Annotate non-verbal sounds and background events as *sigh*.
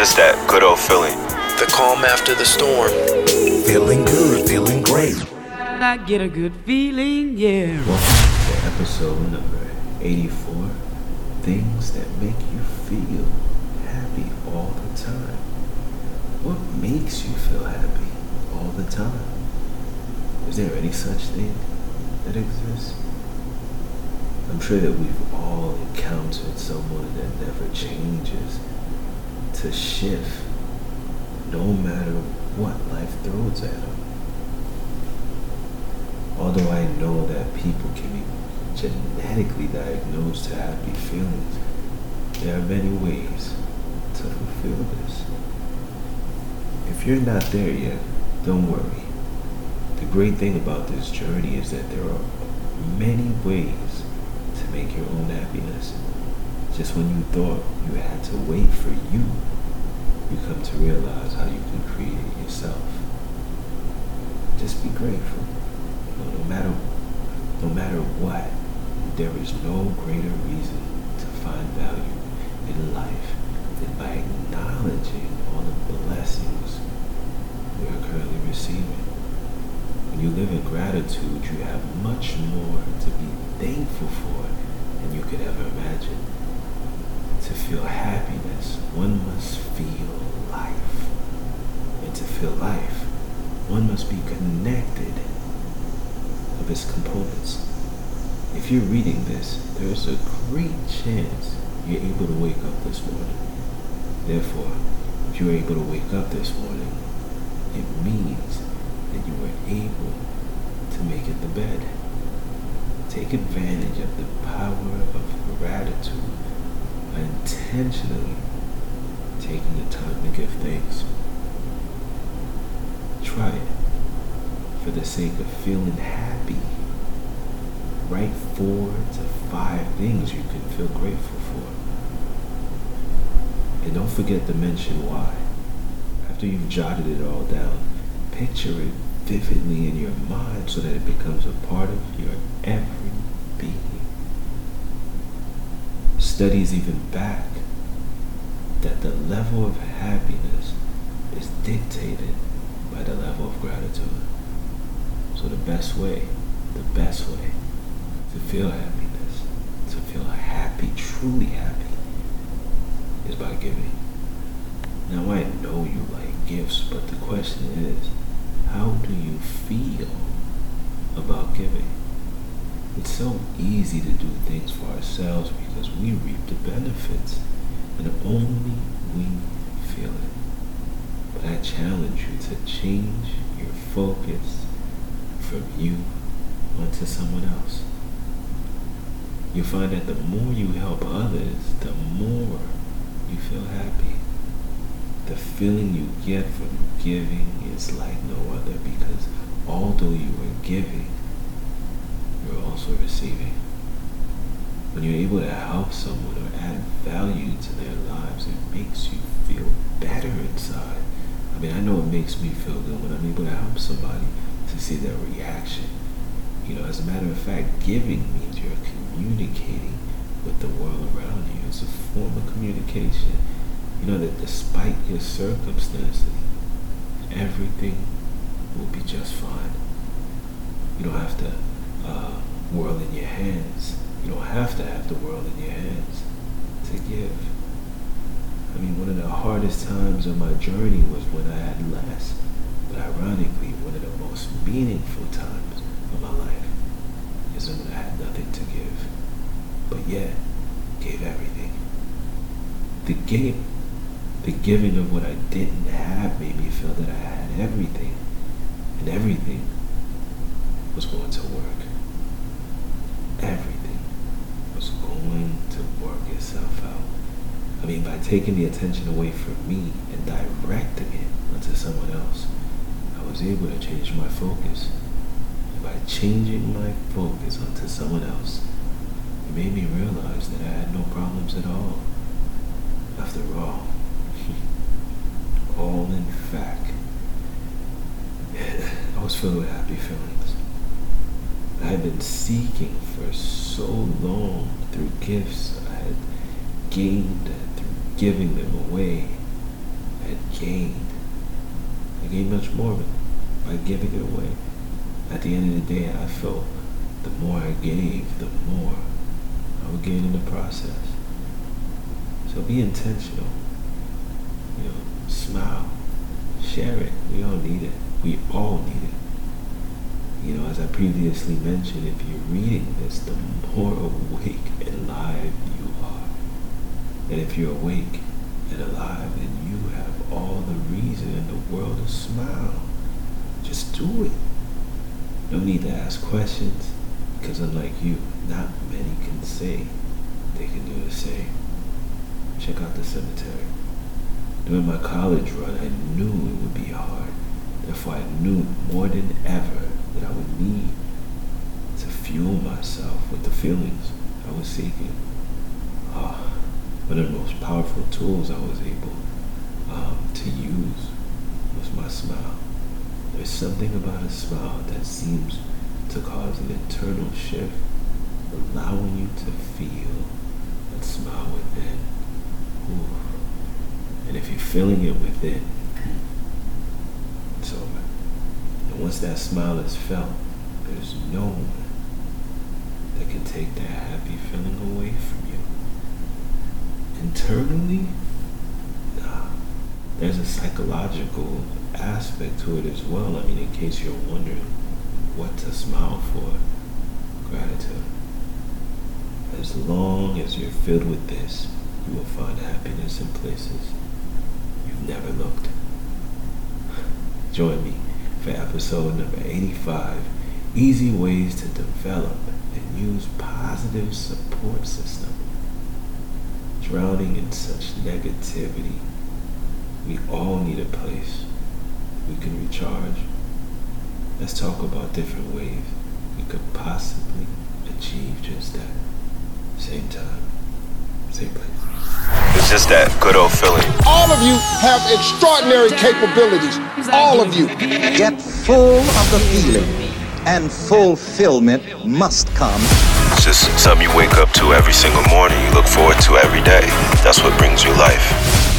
just that good old feeling. The calm after the storm. Feeling good, feeling great. I get a good feeling, yeah. Welcome to episode number 84 Things that make you feel happy all the time. What makes you feel happy all the time? Is there any such thing that exists? I'm sure that we've all encountered someone that never changes to shift no matter what life throws at them. Although I know that people can be genetically diagnosed to happy feelings, there are many ways to fulfill this. If you're not there yet, don't worry. The great thing about this journey is that there are many ways to make your own happiness. Just when you thought you had to wait for you, you come to realize how you can create it yourself. Just be grateful. You know, no matter no matter what, there is no greater reason to find value in life than by acknowledging all the blessings we are currently receiving. When you live in gratitude, you have much more to be thankful for than you could ever imagine. To feel happiness, one must feel life. And to feel life, one must be connected of its components. If you're reading this, there's a great chance you're able to wake up this morning. Therefore, if you're able to wake up this morning, it means that you were able to make it the bed. Take advantage of the power of gratitude intentionally taking the time to give thanks. Try it for the sake of feeling happy. Write four to five things you can feel grateful for. And don't forget to mention why. After you've jotted it all down, picture it vividly in your mind so that it becomes a part of your every being. Studies even back that the level of happiness is dictated by the level of gratitude. So the best way, the best way to feel happiness, to feel happy, truly happy, is by giving. Now I know you like gifts, but the question is, how do you feel about giving? It's so easy to do things for ourselves because we reap the benefits and only we feel it. But I challenge you to change your focus from you onto someone else. You'll find that the more you help others, the more you feel happy. The feeling you get from giving is like no other because although you are giving, you're also receiving. When you're able to help someone or add value to their lives, it makes you feel better inside. I mean, I know it makes me feel good when I'm able to help somebody to see their reaction. You know, as a matter of fact, giving means you're communicating with the world around you. It's a form of communication. You know that despite your circumstances, everything will be just fine. You don't have to uh, whirl in your hands. You don't have to have the world in your hands to give. I mean, one of the hardest times of my journey was when I had less. But ironically, one of the most meaningful times of my life is when I had nothing to give. But yet, gave everything. The game, the giving of what I didn't have made me feel that I had everything. And everything was going to work. Everything was going itself out. I mean, by taking the attention away from me and directing it onto someone else, I was able to change my focus. And by changing my focus onto someone else, it made me realize that I had no problems at all. After all, *laughs* all in fact, *laughs* I was filled with happy feelings. I had been seeking for so long through gifts I gained through giving them away. had gained. I gained much more of it by giving it away. At the end of the day, I felt the more I gave, the more I would gain in the process. So be intentional. You know, smile, share it. We all need it. We all need it. You know, as I previously mentioned, if you're reading this, the more *laughs* awake and alive you And if you're awake and alive, then you have all the reason in the world to smile. Just do it. No need to ask questions, because unlike you, not many can say they can do the same. Check out the cemetery. During my college run, I knew it would be hard. Therefore, I knew more than ever that I would need to fuel myself with the feelings I was seeking. One of the most powerful tools I was able um, to use was my smile. There's something about a smile that seems to cause an internal shift, allowing you to feel that smile within. Ooh. And if you're feeling it within, it's over. And once that smile is felt, there's no one that can take that happy feeling away from you. Internally. Uh, there's a psychological aspect to it as well. I mean, in case you're wondering what to smile for, gratitude. As long as you're filled with this, you will find happiness in places you've never looked. Join me for episode number 85 Easy Ways to Develop and Use Positive Support System. Drowning in such negativity, we all need a place we can recharge. Let's talk about different ways we could possibly achieve just that. Same time, same place. It's just that good old feeling. All of you have extraordinary capabilities. All of you. Get full of the feeling, and fulfillment must come. It's just something you wake up to every single morning. You look forward to every day. That's what brings you life.